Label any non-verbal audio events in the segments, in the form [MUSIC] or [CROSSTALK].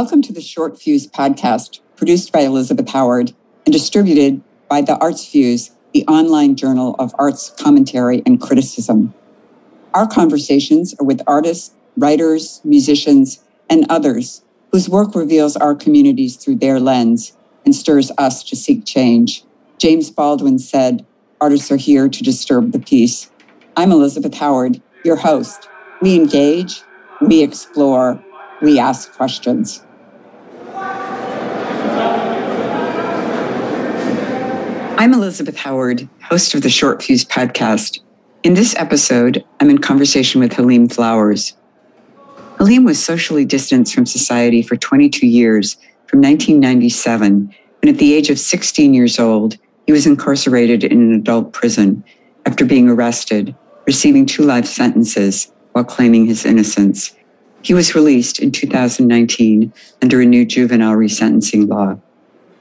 Welcome to the Short Fuse podcast, produced by Elizabeth Howard and distributed by the Arts Fuse, the online journal of arts commentary and criticism. Our conversations are with artists, writers, musicians, and others whose work reveals our communities through their lens and stirs us to seek change. James Baldwin said, Artists are here to disturb the peace. I'm Elizabeth Howard, your host. We engage, we explore, we ask questions. I'm Elizabeth Howard, host of the Short Fuse podcast. In this episode, I'm in conversation with Halim Flowers. Halim was socially distanced from society for 22 years, from 1997, when at the age of 16 years old, he was incarcerated in an adult prison after being arrested, receiving two life sentences while claiming his innocence. He was released in 2019 under a new juvenile resentencing law.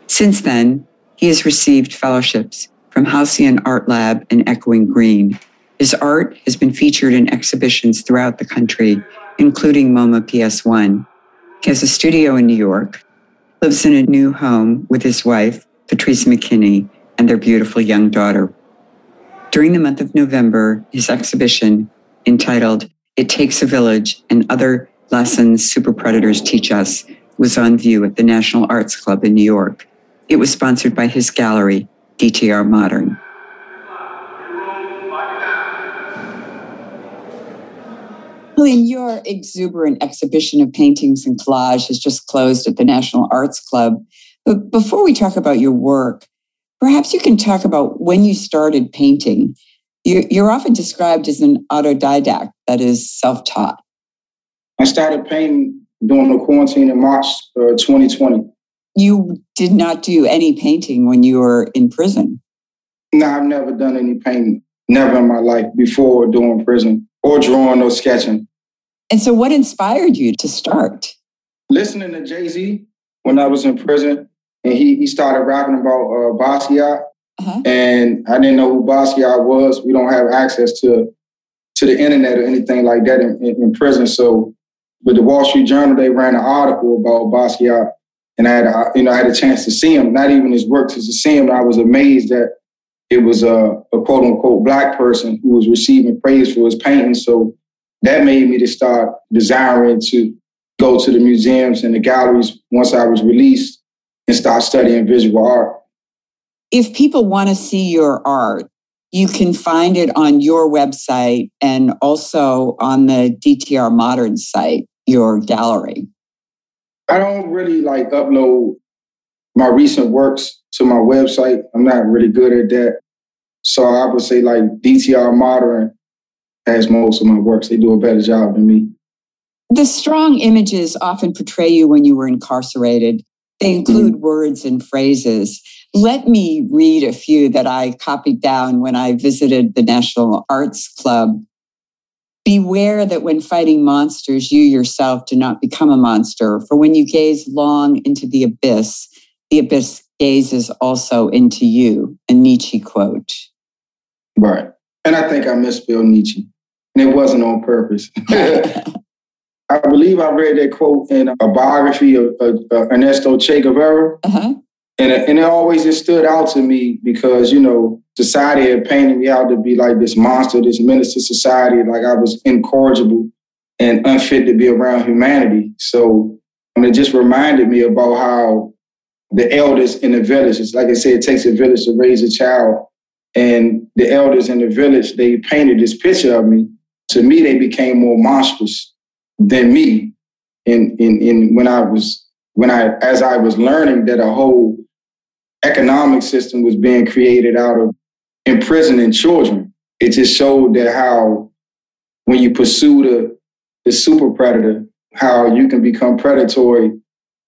Since then, he has received fellowships from Halcyon Art Lab and Echoing Green. His art has been featured in exhibitions throughout the country, including MoMA PS1. He has a studio in New York, lives in a new home with his wife, Patrice McKinney, and their beautiful young daughter. During the month of November, his exhibition, entitled it Takes a Village and Other Lessons Super Predators Teach Us was on view at the National Arts Club in New York. It was sponsored by his gallery, DTR Modern. Lillian, your exuberant exhibition of paintings and collage has just closed at the National Arts Club. But before we talk about your work, perhaps you can talk about when you started painting you're often described as an autodidact, that is self taught. I started painting during the quarantine in March uh, 2020. You did not do any painting when you were in prison? No, I've never done any painting, never in my life before doing prison or drawing or sketching. And so, what inspired you to start? Listening to Jay Z when I was in prison, and he, he started rapping about uh, Basquiat uh-huh. And I didn't know who Basquiat was. We don't have access to to the internet or anything like that in, in, in prison. So with the Wall Street Journal, they ran an article about Basquiat, and I had a, you know I had a chance to see him. Not even his work, to see him. I was amazed that it was a, a quote unquote black person who was receiving praise for his painting. So that made me to start desiring to go to the museums and the galleries once I was released and start studying visual art if people want to see your art, you can find it on your website and also on the DTR Modern site, your gallery. I don't really like upload my recent works to my website. I'm not really good at that. So I would say like DTR Modern has most of my works. They do a better job than me. The strong images often portray you when you were incarcerated. They include mm-hmm. words and phrases. Let me read a few that I copied down when I visited the National Arts Club. Beware that when fighting monsters, you yourself do not become a monster. For when you gaze long into the abyss, the abyss gazes also into you. A Nietzsche quote. Right. And I think I misspelled Nietzsche. And it wasn't on purpose. [LAUGHS] I believe I read that quote in a biography of, of, of Ernesto Che Guevara. Uh-huh. And, it, and it always just stood out to me because, you know, society had painted me out to be like this monster, this menace to society, like I was incorrigible and unfit to be around humanity. So I mean, it just reminded me about how the elders in the village, it's like I said, it takes a village to raise a child. And the elders in the village, they painted this picture of me. To me, they became more monstrous than me. And, in, in when I was when I as I was learning that a whole economic system was being created out of imprisoning children. It just showed that how when you pursue the, the super predator, how you can become predatory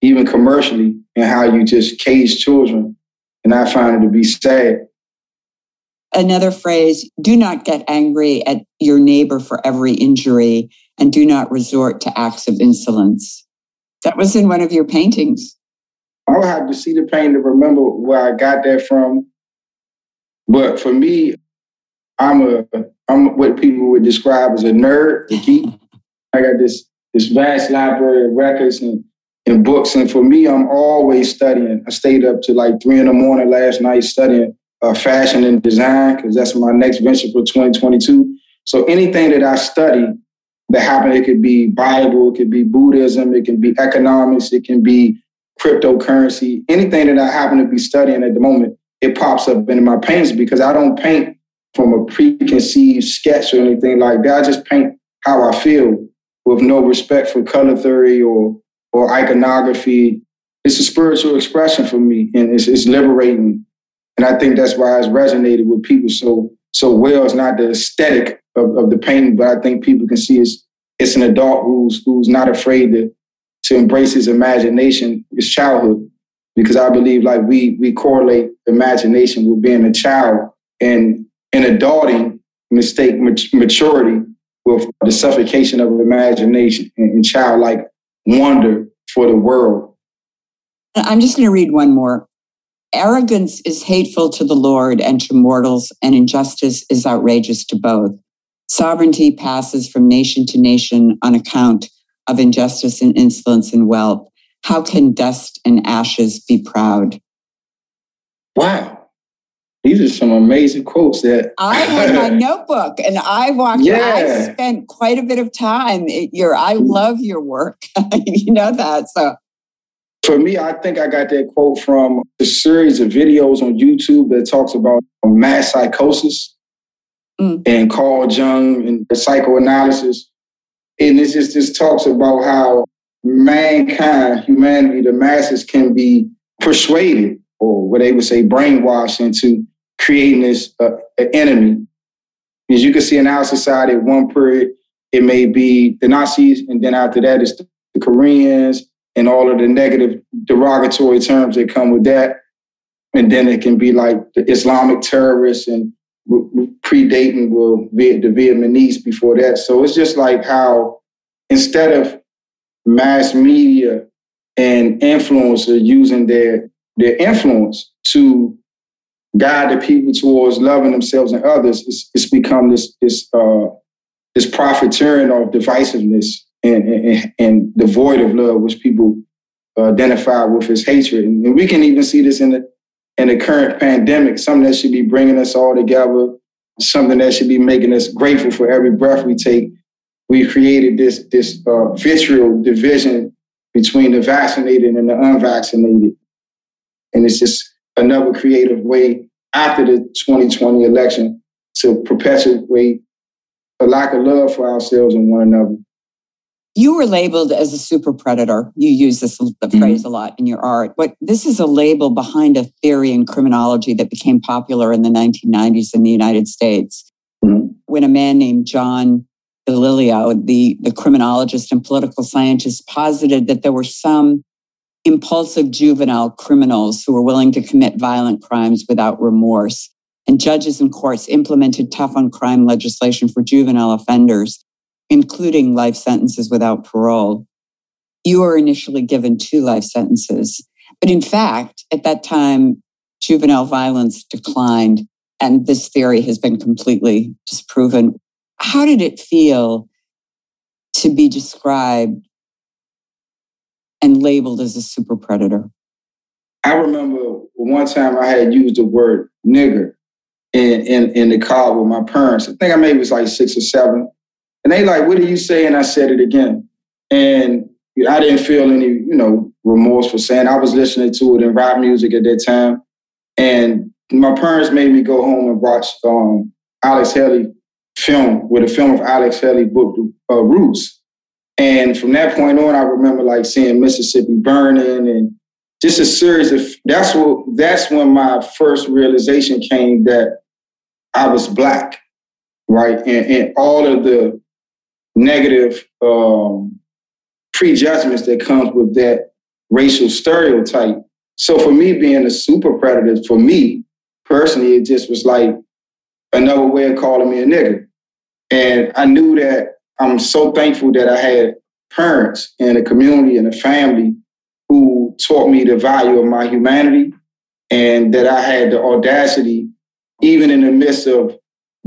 even commercially and how you just cage children. And I find it to be sad. Another phrase do not get angry at your neighbor for every injury and do not resort to acts of insolence. That was in one of your paintings. I would have to see the pain to remember where I got that from. But for me, I'm a I'm what people would describe as a nerd, a geek. I got this this vast library of records and in books. And for me, I'm always studying. I stayed up to like three in the morning last night studying uh, fashion and design because that's my next venture for 2022. So anything that I study that happened, it could be Bible, it could be Buddhism, it can be economics, it can be cryptocurrency, anything that I happen to be studying at the moment, it pops up in my paintings because I don't paint from a preconceived sketch or anything like that. I just paint how I feel with no respect for color theory or or iconography. It's a spiritual expression for me, and it's, it's liberating. And I think that's why it's resonated with people so so well. It's not the aesthetic of, of the painting, but I think people can see it's it's an adult who's who's not afraid to to embrace his imagination, his childhood, because I believe like we we correlate imagination with being a child and and adulting mistake maturity with the suffocation of imagination and, and childlike wonder for the world. I'm just going to read one more. Arrogance is hateful to the Lord and to mortals, and injustice is outrageous to both. Sovereignty passes from nation to nation on account of injustice and insolence and wealth. How can dust and ashes be proud? Wow. These are some amazing quotes that [LAUGHS] I had my [LAUGHS] notebook and I walked. Yeah. I spent quite a bit of time. your, I love your work. [LAUGHS] you know that. So for me, I think I got that quote from a series of videos on YouTube that talks about mass psychosis mm. and Carl Jung and psychoanalysis. And it just, just talks about how mankind, humanity, the masses can be persuaded or what they would say brainwashed into creating this uh, enemy. As you can see in our society, at one period, it may be the Nazis, and then after that, it's the Koreans and all of the negative derogatory terms that come with that. And then it can be like the Islamic terrorists and predating well, the Vietnamese before that. So it's just like how instead of mass media and influencer using their their influence to guide the people towards loving themselves and others, it's, it's become this this uh, this profiteering of divisiveness and, and, and the void of love, which people identify with as hatred. And we can even see this in the in the current pandemic, something that should be bringing us all together, something that should be making us grateful for every breath we take. We created this this uh, vitriol division between the vaccinated and the unvaccinated, and it's just another creative way after the 2020 election to perpetuate a lack of love for ourselves and one another. You were labeled as a super predator. You use this the mm-hmm. phrase a lot in your art. But this is a label behind a theory in criminology that became popular in the 1990s in the United States. Mm-hmm. When a man named John DiIulio, the, the criminologist and political scientist, posited that there were some impulsive juvenile criminals who were willing to commit violent crimes without remorse. And judges and courts implemented tough on crime legislation for juvenile offenders including life sentences without parole. You were initially given two life sentences. But in fact, at that time, juvenile violence declined, and this theory has been completely disproven. How did it feel to be described and labeled as a super predator? I remember one time I had used the word nigger in, in, in the car with my parents. I think I maybe was like six or seven. And they like, what do you say? And I said it again. And I didn't feel any, you know, remorse for saying I was listening to it in rap music at that time. And my parents made me go home and watch um, Alex Haley film with a film of Alex Haley book, uh, Roots. And from that point on, I remember like seeing Mississippi burning and just a series of that's what that's when my first realization came that I was black, right? And, and all of the negative um, prejudgments that comes with that racial stereotype. So for me, being a super predator, for me personally, it just was like another way of calling me a nigger. And I knew that I'm so thankful that I had parents and a community and a family who taught me the value of my humanity and that I had the audacity, even in the midst of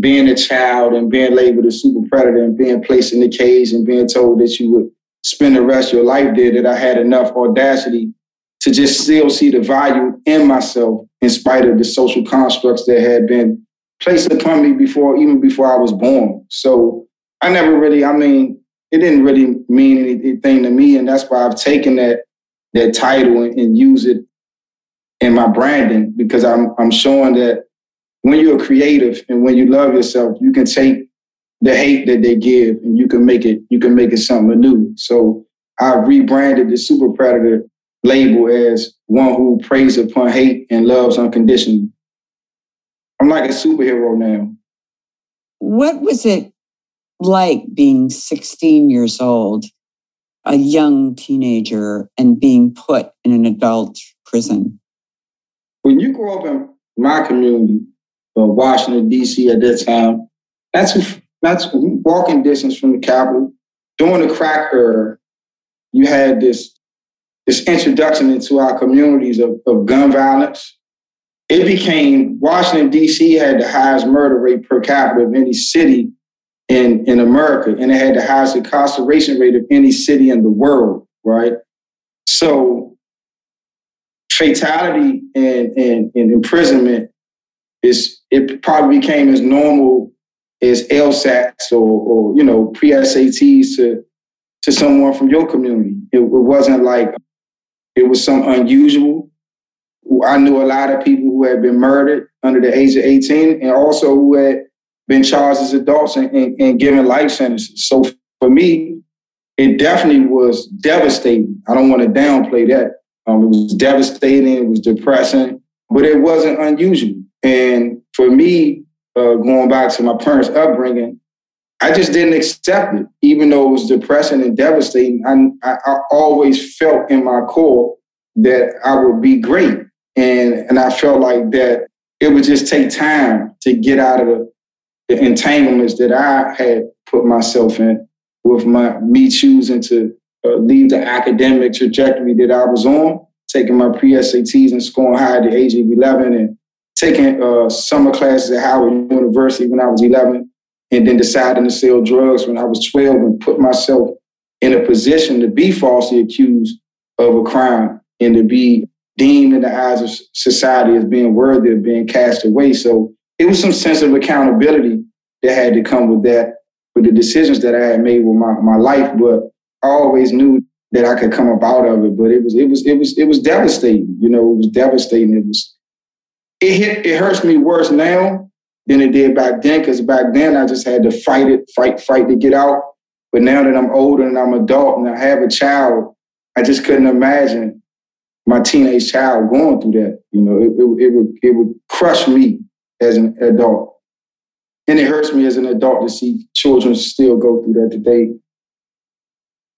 being a child and being labeled a super predator and being placed in the cage and being told that you would spend the rest of your life there that I had enough audacity to just still see the value in myself in spite of the social constructs that had been placed upon me before, even before I was born. So I never really, I mean, it didn't really mean anything to me. And that's why I've taken that that title and, and use it in my branding because I'm I'm showing that when you're creative and when you love yourself, you can take the hate that they give and you can make it you can make it something new. So I rebranded the Super Predator label as one who preys upon hate and loves unconditionally. I'm like a superhero now. What was it like being 16 years old, a young teenager, and being put in an adult prison? When you grow up in my community, uh, Washington, D.C. at that time, that's that's walking distance from the Capitol. During the crack era, you had this, this introduction into our communities of, of gun violence. It became Washington, D.C. had the highest murder rate per capita of any city in, in America, and it had the highest incarceration rate of any city in the world, right? So fatality and, and, and imprisonment is it probably became as normal as LSATs or, or you know pre SATs to to someone from your community. It, it wasn't like it was some unusual. I knew a lot of people who had been murdered under the age of 18 and also who had been charged as adults and, and, and given life sentences. So for me, it definitely was devastating. I don't want to downplay that. Um, it was devastating, it was depressing, but it wasn't unusual. And for me, uh, going back to my parents' upbringing, I just didn't accept it, even though it was depressing and devastating. I, I, I always felt in my core that I would be great, and and I felt like that it would just take time to get out of the, the entanglements that I had put myself in with my me choosing to uh, leave the academic trajectory that I was on, taking my pre SATs and scoring high at the age of 11 and taking uh, summer classes at Howard University when I was 11, and then deciding to sell drugs when I was 12 and put myself in a position to be falsely accused of a crime and to be deemed in the eyes of society as being worthy of being cast away. So it was some sense of accountability that had to come with that, with the decisions that I had made with my, my life. But I always knew that I could come up out of it. But it was it was it was it was devastating. You know, it was devastating. It was it hit it hurts me worse now than it did back then because back then I just had to fight it, fight, fight to get out. But now that I'm older and I'm adult and I have a child, I just couldn't imagine my teenage child going through that. You know, it, it, it would it would crush me as an adult, and it hurts me as an adult to see children still go through that today.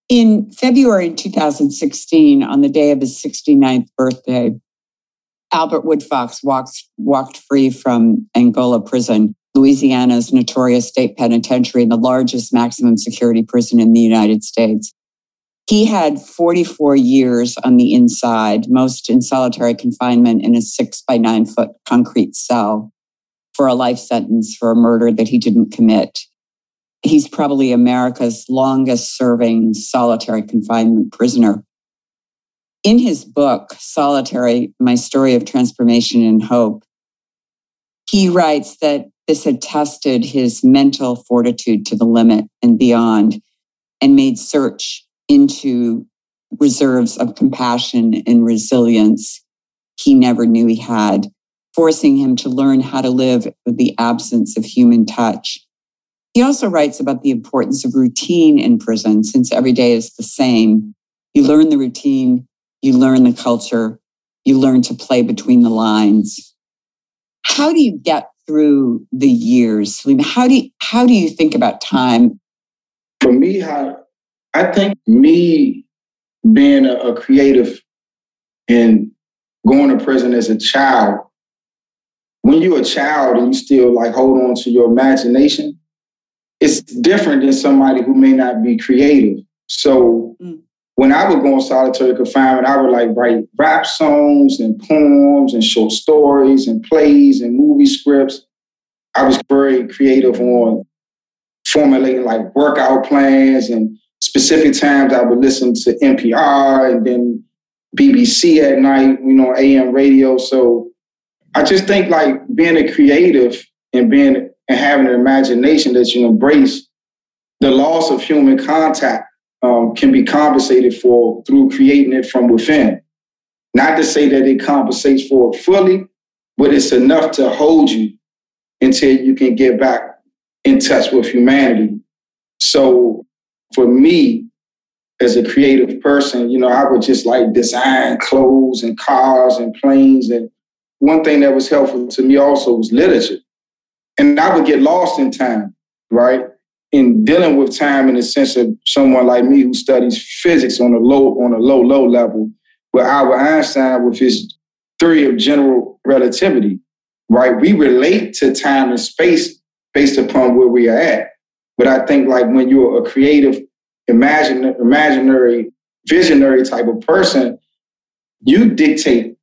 In February 2016, on the day of his 69th birthday, Albert Woodfox walked, walked free from Angola prison, Louisiana's notorious state penitentiary and the largest maximum security prison in the United States. He had 44 years on the inside, most in solitary confinement in a six by nine foot concrete cell for a life sentence for a murder that he didn't commit. He's probably America's longest serving solitary confinement prisoner. In his book, Solitary My Story of Transformation and Hope, he writes that this had tested his mental fortitude to the limit and beyond and made search into reserves of compassion and resilience he never knew he had, forcing him to learn how to live with the absence of human touch. He also writes about the importance of routine in prison, since every day is the same. You learn the routine, you learn the culture, you learn to play between the lines. How do you get through the years? How do you, how do you think about time? For me, how I think me being a, a creative and going to prison as a child, when you're a child and you still like hold on to your imagination, it's different than somebody who may not be creative. So mm when I would go on solitary confinement, I would like write rap songs and poems and short stories and plays and movie scripts. I was very creative on formulating like workout plans and specific times I would listen to NPR and then BBC at night, you know, AM radio. So I just think like being a creative and being and having an imagination that you embrace, the loss of human contact um, can be compensated for through creating it from within. Not to say that it compensates for it fully, but it's enough to hold you until you can get back in touch with humanity. So for me, as a creative person, you know, I would just like design clothes and cars and planes. And one thing that was helpful to me also was literature. And I would get lost in time, right? In dealing with time in the sense of someone like me who studies physics on a low, on a low, low level, but Albert Einstein with his theory of general relativity, right? We relate to time and space based upon where we are at. But I think like when you're a creative, imagine, imaginary, visionary type of person, you dictate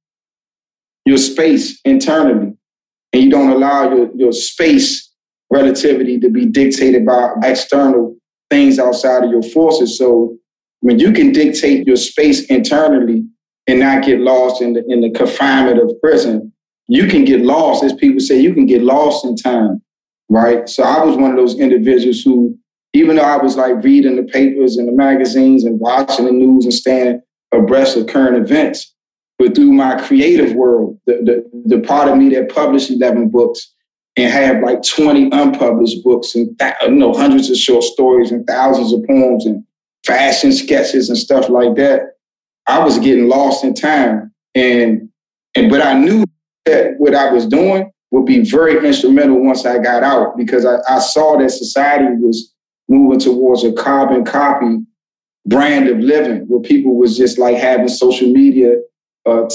your space internally and you don't allow your, your space relativity to be dictated by external things outside of your forces. So when you can dictate your space internally and not get lost in the in the confinement of prison, you can get lost, as people say, you can get lost in time, right? So I was one of those individuals who, even though I was like reading the papers and the magazines and watching the news and staying abreast of current events, but through my creative world, the, the, the part of me that published 11 books and have like 20 unpublished books and th- you know hundreds of short stories and thousands of poems and fashion sketches and stuff like that, I was getting lost in time. And and but I knew that what I was doing would be very instrumental once I got out because I, I saw that society was moving towards a carbon copy brand of living where people was just like having social media uh,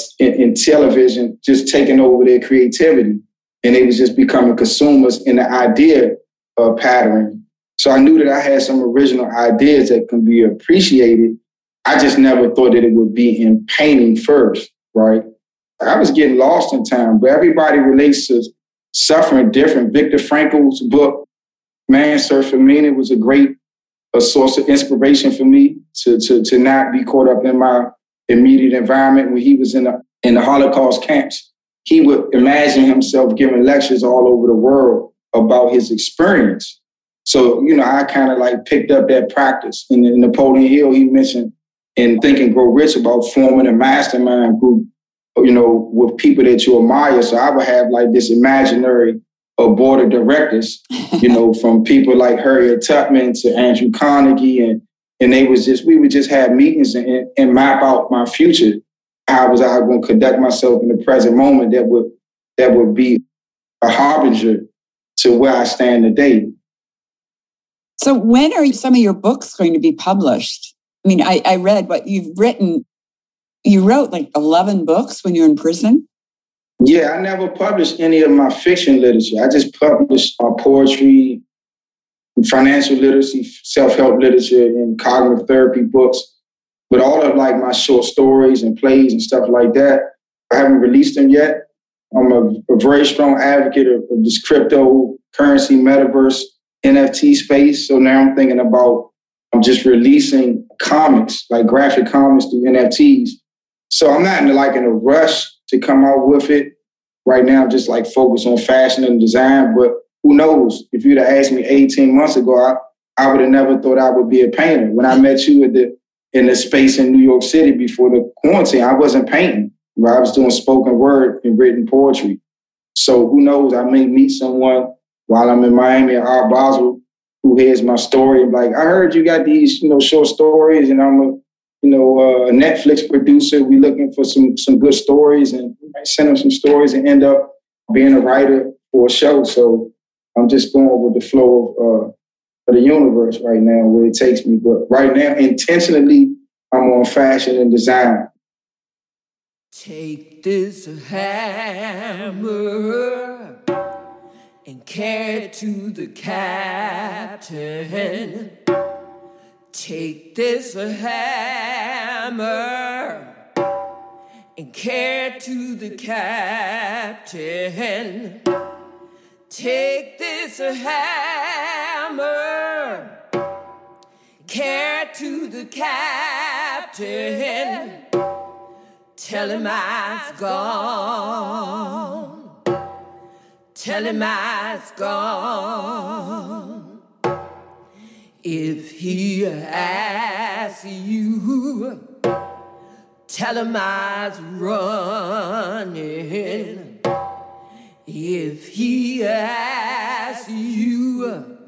television just taking over their creativity and they was just becoming consumers in the idea of pattern. So I knew that I had some original ideas that can be appreciated. I just never thought that it would be in painting first, right? I was getting lost in time, but everybody relates to suffering different. Viktor Frankl's book, Man's Search for Meaning, was a great a source of inspiration for me to, to, to not be caught up in my immediate environment when he was in the, in the Holocaust camps. He would imagine himself giving lectures all over the world about his experience. So, you know, I kind of like picked up that practice. In, in Napoleon Hill, he mentioned in Think and Grow Rich about forming a mastermind group you know, with people that you admire. So I would have like this imaginary board of directors, [LAUGHS] you know, from people like Harriet Tubman to Andrew Carnegie, and and they was just we would just have meetings and, and map out my future. How was I going to conduct myself in the present moment that would that would be a harbinger to where I stand today. So when are some of your books going to be published? I mean, I, I read what you've written you wrote like 11 books when you were in prison? Yeah, I never published any of my fiction literature. I just published my poetry, financial literacy, self-help literature, and cognitive therapy books. But all of like my short stories and plays and stuff like that, I haven't released them yet. I'm a, a very strong advocate of, of this cryptocurrency, metaverse, NFT space. So now I'm thinking about I'm just releasing comics, like graphic comics through NFTs so I'm not in like in a rush to come out with it. Right now, I'm just like focused on fashion and design. But who knows? If you'd have asked me 18 months ago, I, I would have never thought I would be a painter. When I met you at the in the space in New York City before the quarantine, I wasn't painting. I was doing spoken word and written poetry. So who knows? I may meet someone while I'm in Miami or Art Basel who hears my story and like, I heard you got these, you know, short stories, and I'm you know, uh, a Netflix producer. We're looking for some some good stories and send them some stories and end up being a writer for a show. So I'm just going with the flow of, uh, of the universe right now, where it takes me. But right now, intentionally, I'm on fashion and design. Take this hammer and carry it to the captain. Take this hammer and carry to the captain. Take this hammer, care to the captain. Tell him I've gone. Tell him I've gone. If he asks you, tell him I've running. If he asks you,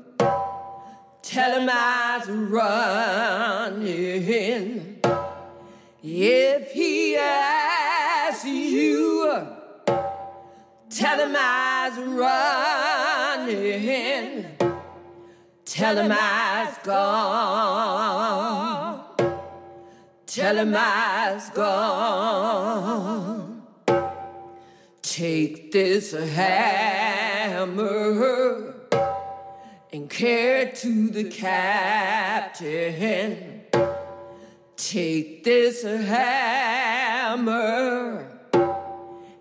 Tell him I was running. If he asks you, tell him I was running. Tell him I was gone. Tell him I was gone. Take this hammer and care to the captain. Take this hammer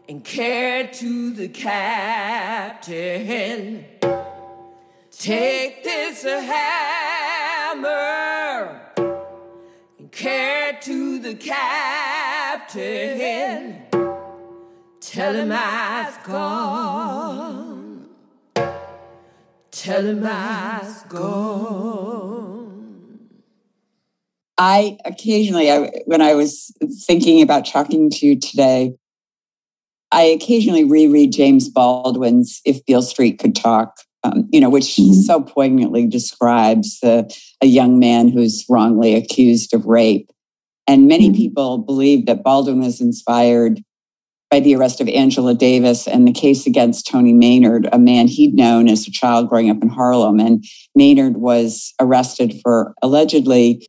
and care to the captain. Take this hammer and carry it to the captain. Tell him I've gone. Tell him I've gone. I occasionally, I, when I was thinking about talking to you today, I occasionally reread James Baldwin's If Beale Street Could Talk, um, you know, which mm-hmm. so poignantly describes the, a young man who's wrongly accused of rape. And many mm-hmm. people believe that Baldwin was inspired by the arrest of Angela Davis and the case against Tony Maynard, a man he'd known as a child growing up in Harlem. And Maynard was arrested for allegedly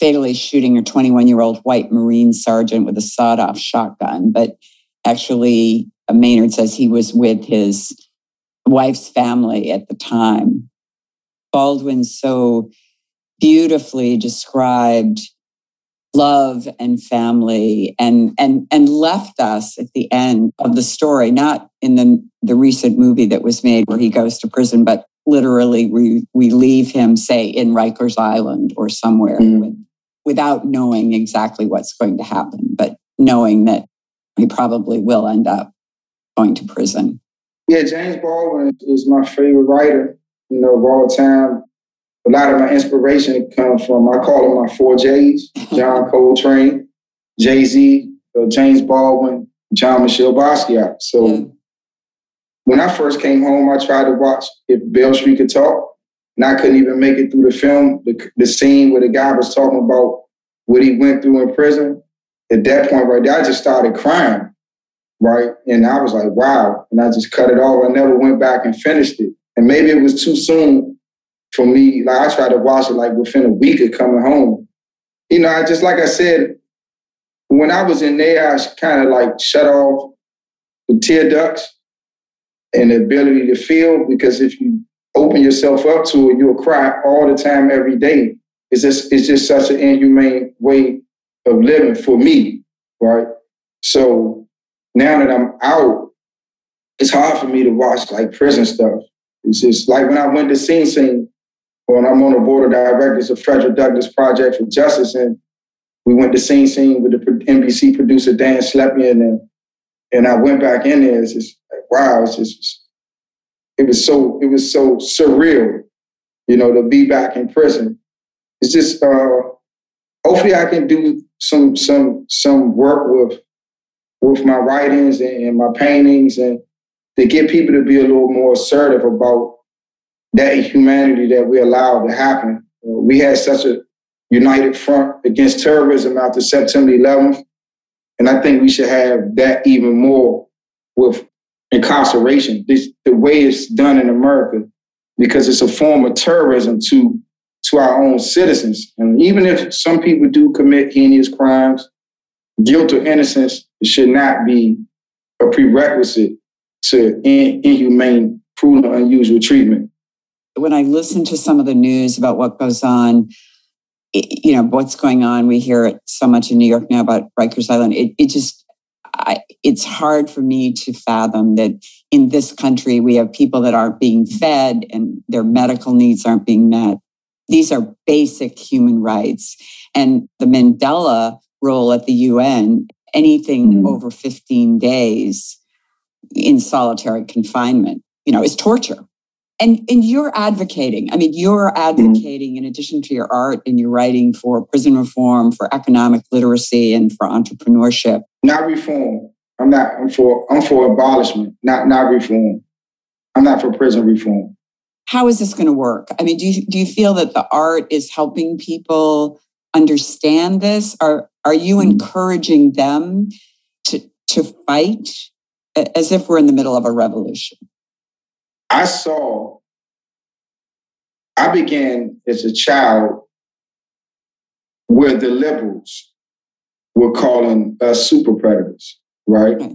fatally shooting a 21 year old white Marine sergeant with a sawed off shotgun. But actually, Maynard says he was with his wife's family at the time. Baldwin so beautifully described love and family and and and left us at the end of the story not in the the recent movie that was made where he goes to prison but literally we we leave him say in Rikers Island or somewhere mm. with, without knowing exactly what's going to happen but knowing that he probably will end up going to prison yeah James Baldwin is my favorite writer you know of all time a lot of my inspiration comes from, I call them my four J's John Coltrane, Jay Z, uh, James Baldwin, Jean-Michel Basquiat. So yeah. when I first came home, I tried to watch If Beale Street Could Talk, and I couldn't even make it through the film, the, the scene where the guy was talking about what he went through in prison. At that point right there, I just started crying, right? And I was like, wow. And I just cut it off. I never went back and finished it. And maybe it was too soon for me, like I tried to watch it like within a week of coming home. You know, I just like I said, when I was in there, I kind of like shut off the tear ducts and the ability to feel because if you open yourself up to it, you'll cry all the time, every day. It's just it's just such an inhumane way of living for me, right? So now that I'm out, it's hard for me to watch like prison stuff. It's just like when I went to Sing Sing, when I'm on the board of directors of Frederick Douglass Project for Justice, and we went to Sing Sing with the NBC producer Dan Slepian, and and I went back in there. It's just like, wow, it's just it was so it was so surreal, you know, to be back in prison. It's just uh, hopefully I can do some some some work with with my writings and, and my paintings and to get people to be a little more assertive about that humanity that we allowed to happen. Uh, we had such a united front against terrorism after September 11th. And I think we should have that even more with incarceration, this, the way it's done in America, because it's a form of terrorism to, to our own citizens. And even if some people do commit heinous crimes, guilt or innocence should not be a prerequisite to in, inhumane, cruel, unusual treatment when I listen to some of the news about what goes on, you know, what's going on, we hear it so much in New York now about Rikers Island. It, it just, I, it's hard for me to fathom that in this country we have people that aren't being fed and their medical needs aren't being met. These are basic human rights. And the Mandela rule at the UN, anything mm-hmm. over 15 days in solitary confinement, you know, is torture. And, and you're advocating, I mean, you're mm-hmm. advocating in addition to your art and your writing for prison reform, for economic literacy, and for entrepreneurship. Not reform. I'm not, I'm for, I'm for abolishment, not, not reform. I'm not for prison reform. How is this going to work? I mean, do you, do you feel that the art is helping people understand this? Are, are you mm-hmm. encouraging them to, to fight as if we're in the middle of a revolution? I saw, I began as a child where the liberals were calling us super predators, right? Mm-hmm.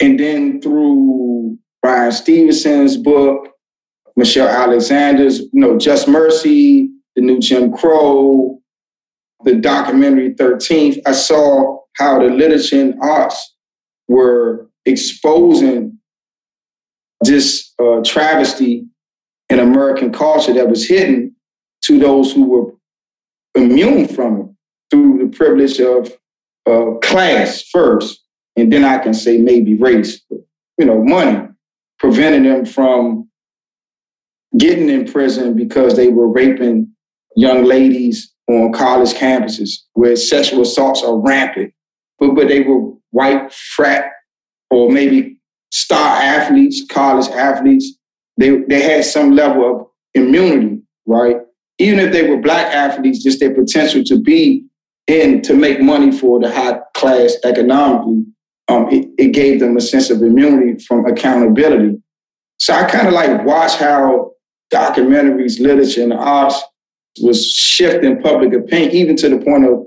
And then through Bryan Stevenson's book, Michelle Alexander's, you know, Just Mercy, the new Jim Crow, the documentary 13th, I saw how the literature and arts were exposing this uh, travesty in American culture that was hidden to those who were immune from it through the privilege of uh, class first, and then I can say maybe race, but, you know, money, preventing them from getting in prison because they were raping young ladies on college campuses where sexual assaults are rampant, but, but they were white frat or maybe star athletes, college athletes. They, they had some level of immunity, right? Even if they were black athletes, just their potential to be in to make money for the high class economically, um, it, it gave them a sense of immunity from accountability. So I kind of like watch how documentaries, literature, and arts was shifting public opinion, even to the point of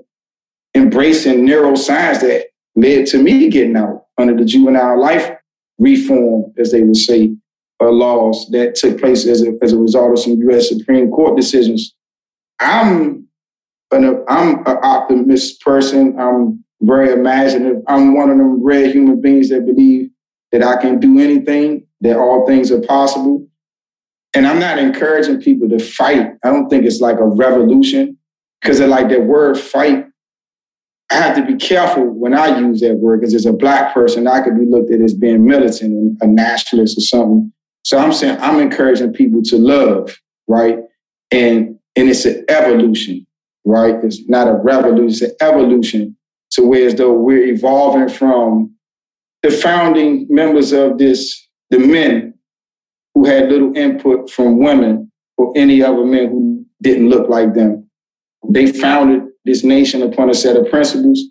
embracing neuroscience that led to me getting out under the juvenile life reform, as they would say, uh, laws that took place as a, as a result of some U.S. Supreme Court decisions. I'm an I'm an optimist person. I'm very imaginative. I'm one of them rare human beings that believe that I can do anything, that all things are possible. And I'm not encouraging people to fight. I don't think it's like a revolution because like that word fight. I have to be careful when I use that word because as a black person, I could be looked at as being militant and a nationalist or something. So I'm saying I'm encouraging people to love, right? And and it's an evolution, right? It's not a revolution, it's an evolution to where as though we're evolving from the founding members of this, the men who had little input from women or any other men who didn't look like them. They founded this nation upon a set of principles,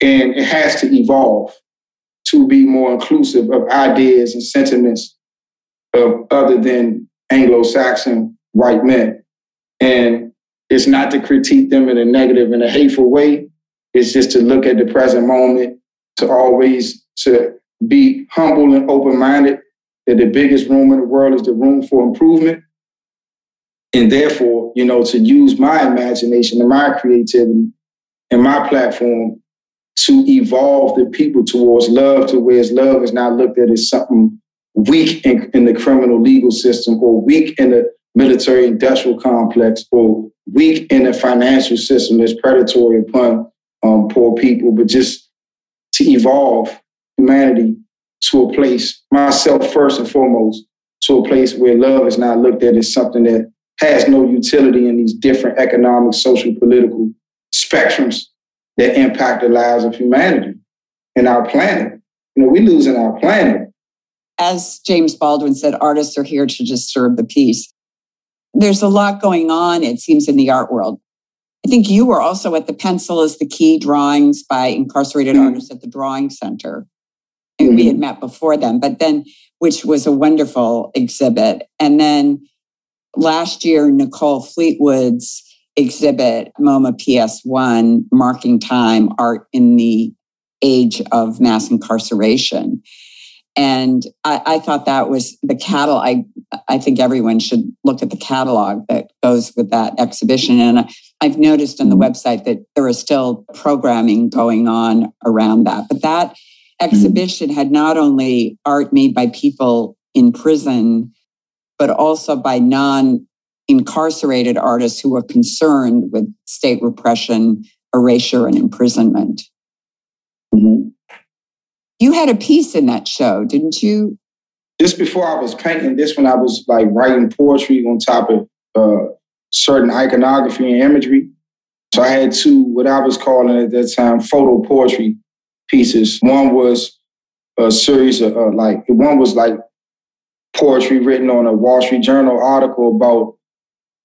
and it has to evolve to be more inclusive of ideas and sentiments of other than Anglo-Saxon white men. And it's not to critique them in a negative and a hateful way. It's just to look at the present moment, to always to be humble and open-minded that the biggest room in the world is the room for improvement. And therefore, you know, to use my imagination and my creativity and my platform to evolve the people towards love to where love is not looked at as something weak in, in the criminal legal system or weak in the military industrial complex or weak in the financial system that's predatory upon um, poor people, but just to evolve humanity to a place, myself first and foremost, to a place where love is not looked at as something that has no utility in these different economic, social, political spectrums that impact the lives of humanity and our planet. You know, we're losing our planet. As James Baldwin said, artists are here to disturb the peace. There's a lot going on, it seems, in the art world. I think you were also at the Pencil is the Key drawings by incarcerated mm-hmm. artists at the Drawing Center mm-hmm. we had mm-hmm. met before then, but then, which was a wonderful exhibit. And then last year, Nicole Fleetwood's exhibit, MoMA PS1, Marking Time Art in the Age of Mass Incarceration. And I, I thought that was the catalog. I, I think everyone should look at the catalog that goes with that exhibition. And I've noticed on the mm-hmm. website that there is still programming going on around that. But that exhibition had not only art made by people in prison, but also by non incarcerated artists who were concerned with state repression, erasure, and imprisonment. Mm-hmm. You had a piece in that show, didn't you? Just before I was painting this when I was like writing poetry on top of uh, certain iconography and imagery. So I had two, what I was calling at that time, photo poetry pieces. One was a series of uh, like, one was like poetry written on a Wall Street Journal article about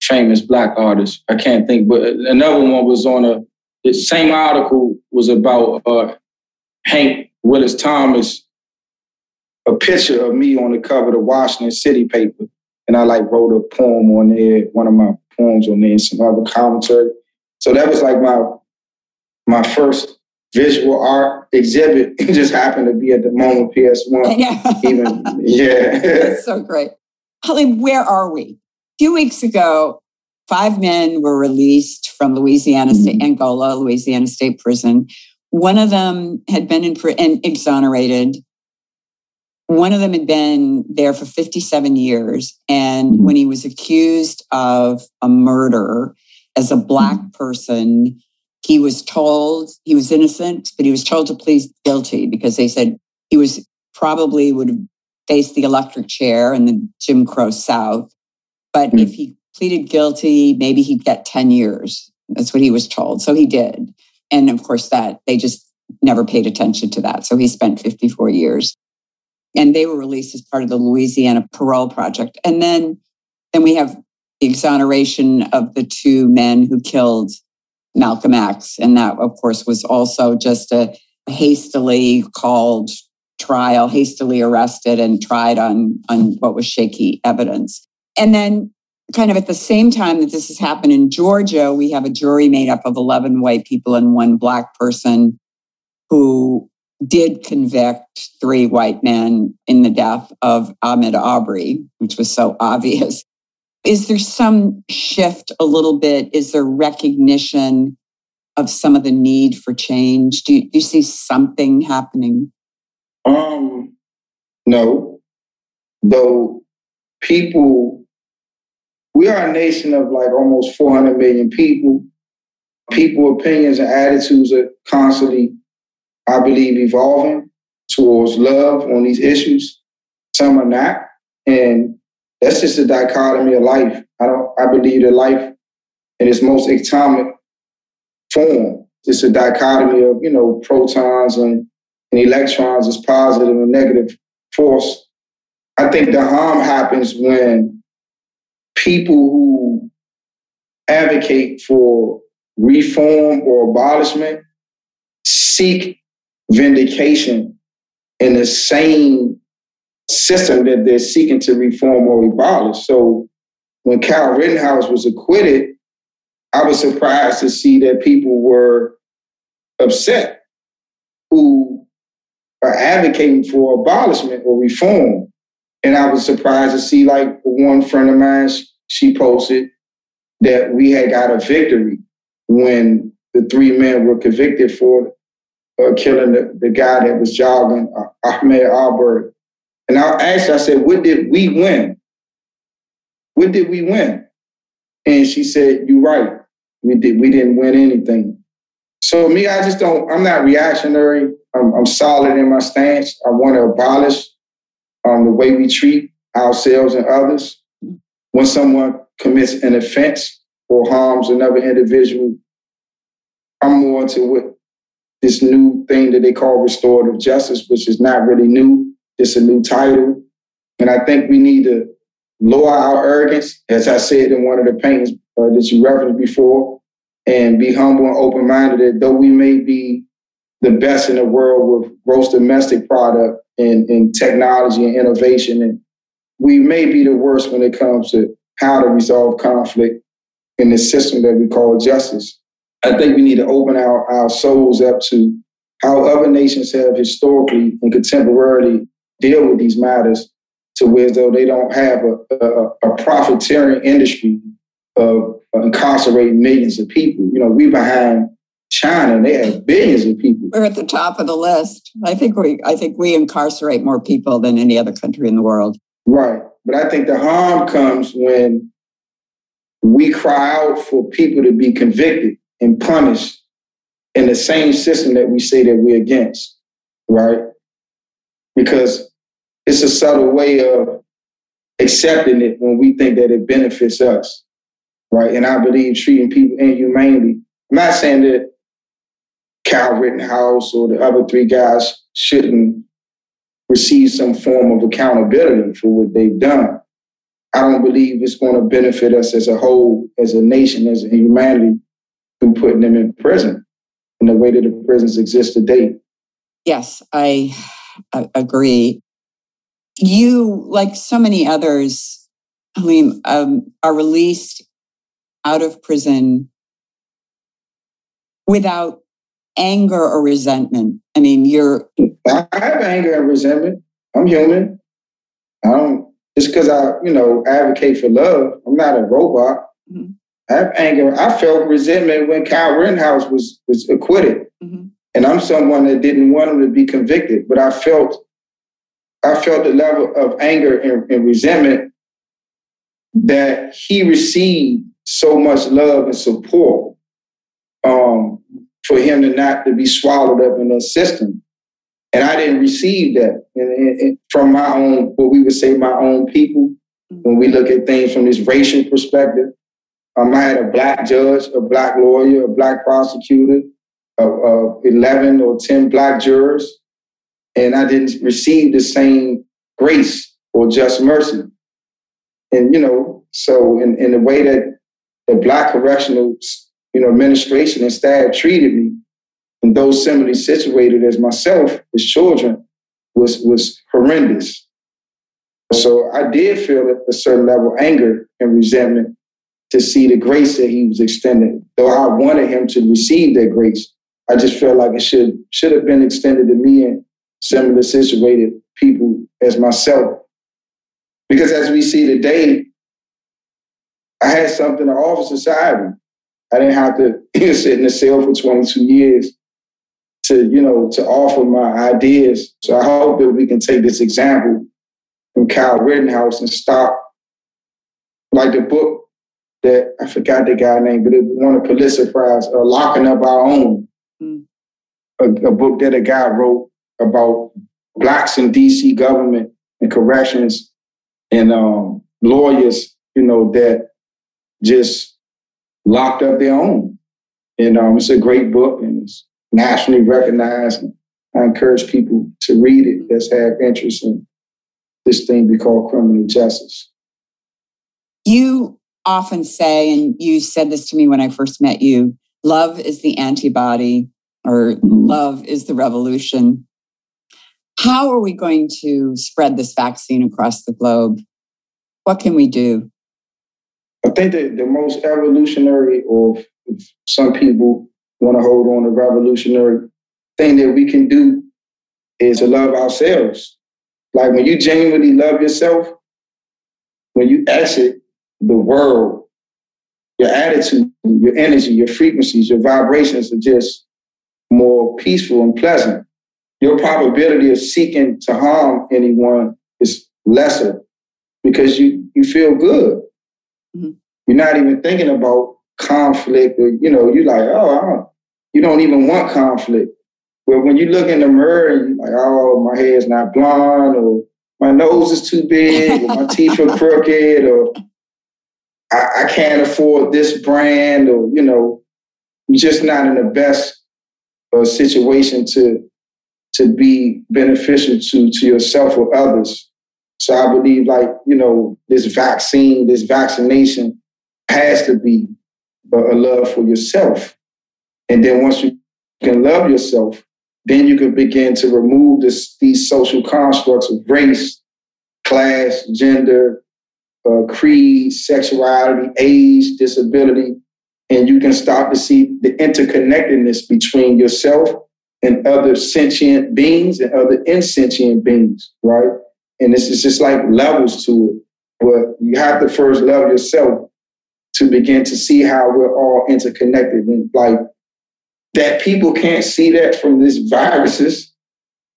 famous black artists. I can't think, but another one was on a, the same article was about uh, Hank Willis Thomas, a picture of me on the cover of the Washington City paper. And I like wrote a poem on there, one of my poems on there, and some other commentary. So that was like my my first visual art exhibit. [LAUGHS] It just happened to be at the MoMA PS1. Yeah. [LAUGHS] Even yeah. That's so great. Holly, where are we? A few weeks ago, five men were released from Louisiana mm-hmm. State, Angola, Louisiana State Prison. One of them had been in and exonerated. One of them had been there for 57 years. And mm-hmm. when he was accused of a murder as a Black mm-hmm. person, he was told he was innocent, but he was told to plead guilty because they said he was probably would face the electric chair in the Jim Crow South. But mm-hmm. if he pleaded guilty, maybe he'd get 10 years. That's what he was told. So he did. And of course, that they just never paid attention to that. So he spent 54 years. And they were released as part of the Louisiana Parole Project. And then, then we have the exoneration of the two men who killed Malcolm X. And that, of course, was also just a hastily called trial, hastily arrested and tried on, on what was shaky evidence. And then kind of at the same time that this has happened in Georgia, we have a jury made up of 11 white people and one black person who did convict three white men in the death of Ahmaud Arbery, which was so [LAUGHS] obvious. Is there some shift a little bit? Is there recognition of some of the need for change? Do you, do you see something happening? Um, no. Though people we are a nation of like almost 400 million people. People opinions and attitudes are constantly, I believe, evolving towards love on these issues. Some are not. And that's just a dichotomy of life. I don't I believe that life in its most atomic form. It's a dichotomy of, you know, protons and, and electrons as positive and negative force. I think the harm happens when people who advocate for reform or abolishment seek vindication in the same system that they're seeking to reform or abolish. So when Kyle Rittenhouse was acquitted, I was surprised to see that people were upset who are advocating for abolishment or reform. And I was surprised to see like one friend of mine, she posted that we had got a victory when the three men were convicted for uh, killing the, the guy that was jogging, uh, Ahmaud Arbery. And I asked her, I said, what did we win? What did we win? And she said, you're right. We, did, we didn't win anything. So me, I just don't, I'm not reactionary. I'm, I'm solid in my stance. I want to abolish um, the way we treat ourselves and others. When someone commits an offense or harms another individual, I'm more into what this new thing that they call restorative justice, which is not really new. It's a new title. And I think we need to lower our arrogance, as I said in one of the paintings uh, that you referenced before, and be humble and open minded that though we may be the best in the world with gross domestic product and, and technology and innovation. And we may be the worst when it comes to how to resolve conflict in the system that we call justice. I think we need to open our, our souls up to how other nations have historically and contemporarily deal with these matters to where though they don't have a, a, a profiteering industry of incarcerating millions of people. You know, we behind China, they have billions of people. We're at the top of the list. I think we I think we incarcerate more people than any other country in the world. Right. But I think the harm comes when we cry out for people to be convicted and punished in the same system that we say that we're against, right? Because it's a subtle way of accepting it when we think that it benefits us, right? And I believe treating people inhumanely. I'm not saying that Kyle Rittenhouse or the other three guys shouldn't receive some form of accountability for what they've done. I don't believe it's going to benefit us as a whole, as a nation, as a humanity, through putting them in prison in the way that the prisons exist today. Yes, I, I agree. You, like so many others, Halim, um, are released out of prison without anger or resentment. I mean, you're. I have anger and resentment. I'm human. I don't just because I, you know, advocate for love. I'm not a robot. Mm-hmm. I have anger. I felt resentment when Kyle Rittenhouse was was acquitted, mm-hmm. And I'm someone that didn't want him to be convicted. But I felt, I felt the level of anger and, and resentment that he received so much love and support um, for him to not to be swallowed up in that system. And I didn't receive that and, and from my own, what we would say, my own people. When we look at things from this racial perspective, um, I had a black judge, a black lawyer, a black prosecutor, uh, uh, 11 or 10 black jurors, and I didn't receive the same grace or just mercy. And, you know, so in, in the way that the black correctional, you know, administration and staff treated me, and those similarly situated as myself as children was was horrendous. So I did feel a certain level of anger and resentment to see the grace that he was extending. Though I wanted him to receive that grace, I just felt like it should should have been extended to me and similar situated people as myself. Because as we see today, I had something to offer society. I didn't have to [LAUGHS] sit in a cell for 22 years to, you know, to offer my ideas. So I hope that we can take this example from Kyle Rittenhouse and stop like the book that I forgot the guy name, but it won a Pulitzer Prize, uh, Locking Up Our Own. A, a, book that a guy wrote about blacks in DC government and corrections and um, lawyers, you know, that just locked up their own. And um, it's a great book and it's nationally recognized. And I encourage people to read it that have interest in this thing we call criminal justice. You often say, and you said this to me when I first met you love is the antibody, or mm-hmm. love is the revolution. How are we going to spread this vaccine across the globe? What can we do? I think that the most evolutionary, or some people want to hold on the revolutionary thing that we can do is to love ourselves. Like when you genuinely love yourself, when you exit the world, your attitude, your energy, your frequencies, your vibrations are just more peaceful and pleasant. Your probability of seeking to harm anyone is lesser because you you feel good. Mm-hmm. You're not even thinking about conflict or you know you're like oh don't, you don't even want conflict. But when you look in the mirror and you're like, oh, my hair's not blonde, or my nose is too big, or my teeth are crooked, or I, I can't afford this brand, or you know, you're just not in the best uh, situation to to be beneficial to to yourself or others. So I believe, like you know, this vaccine, this vaccination has to be a, a love for yourself and then once you can love yourself, then you can begin to remove this, these social constructs of race, class, gender, uh, creed, sexuality, age, disability, and you can start to see the interconnectedness between yourself and other sentient beings and other insentient beings, right? And this is just like levels to it. But you have to first love yourself to begin to see how we're all interconnected. And like that people can't see that from these viruses,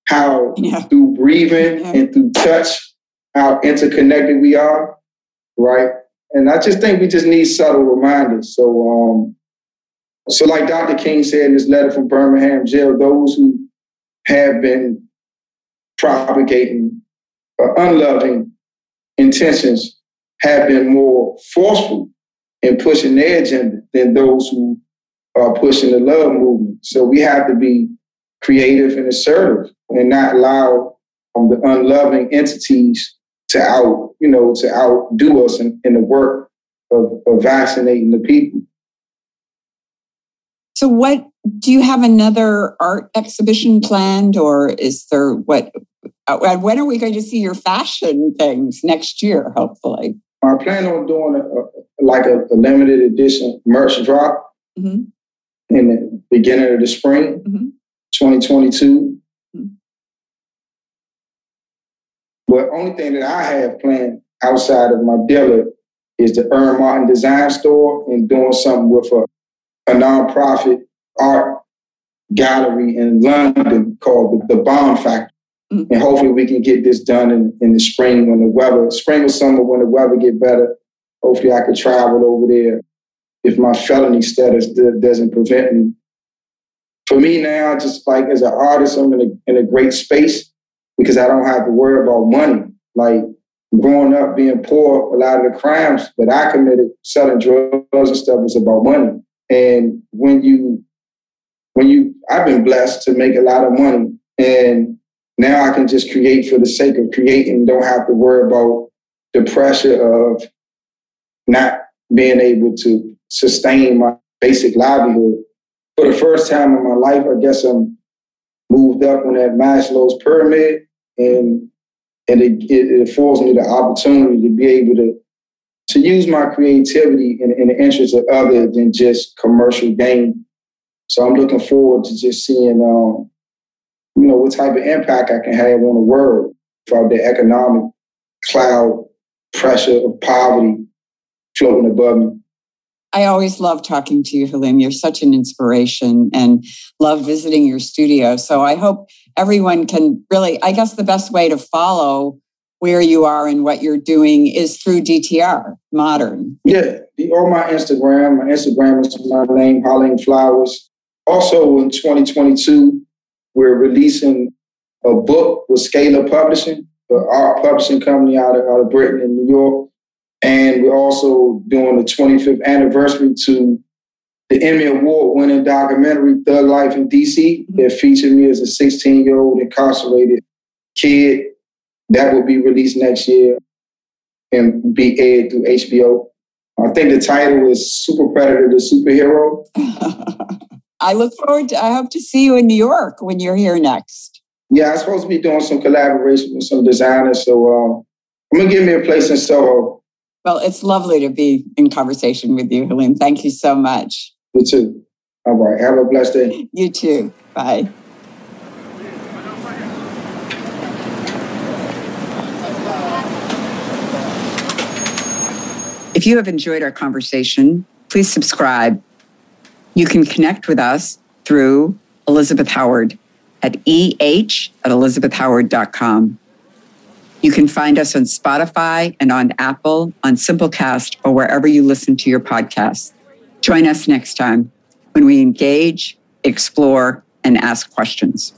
how yeah. through breathing yeah. and through touch, how interconnected we are, right? And I just think we just need subtle reminders. So, um, so like Dr. King said in his letter from Birmingham jail, those who have been propagating uh, unloving intentions have been more forceful in pushing their agenda than those who are pushing the love movement. So we have to be creative and assertive and not allow um, the unloving entities to out, you know, to outdo us in, in the work of, of vaccinating the people. So, what do you have another art exhibition planned, or is there what? Uh, when are we going to see your fashion things next year? Hopefully, I plan on doing a, a like a, a, limited edition merch drop mm-hmm. in the beginning of the spring, mm-hmm. 2022. Mm-hmm. But only thing that I have planned outside of my dealer is the Erm Martin Design Store and doing something with a a nonprofit art gallery in London called the, the Bomb Factory. Mm-hmm. And hopefully we can get this done in, in the spring when the weather, spring or summer when the weather get better. Hopefully I could travel over there if my felony status doesn't prevent me. For me now, just like as an artist, I'm in a, in a great space because I don't have to worry about money. Like growing up being poor, a lot of the crimes that I committed, selling drugs and stuff, was about money. And when you, when you, I've been blessed to make a lot of money, and now I can just create for the sake of creating. Don't have to worry about the pressure of not being able to sustain my basic livelihood. For the first time in my life, I guess I'm moved up on that Maslow's pyramid, and and it, it, affords me the opportunity to be able to to use my creativity in, in the interest of other than just commercial gain. So I'm looking forward to just seeing, um, you know, what type of impact I can have on the world from the economic cloud pressure of poverty floating above me. I always love talking to you, Halim. You're such an inspiration and love visiting your studio. So I hope everyone can really, I guess the best way to follow where you are and what you're doing is through DTR Modern. Yeah, or my Instagram. My Instagram is my name, Halim Flowers. Also in 2022, we're releasing a book with Scala Publishing, the art publishing company out of, out of Britain and New York. And we're also doing the 25th anniversary to the Emmy Award winning documentary Thug Life in DC that featured me as a 16 year old incarcerated kid that will be released next year and be aired through HBO. I think the title is Super Predator, the Superhero. [LAUGHS] I look forward to, I hope to see you in New York when you're here next. Yeah, I'm supposed to be doing some collaboration with some designers. So uh, I'm to give me a place in Soho. Well, it's lovely to be in conversation with you, Halim. Thank you so much. You too. All right. Have a blessed day. You too. Bye. If you have enjoyed our conversation, please subscribe. You can connect with us through Elizabeth Howard at eh at elizabethhoward.com. You can find us on Spotify and on Apple, on Simplecast, or wherever you listen to your podcasts. Join us next time when we engage, explore, and ask questions.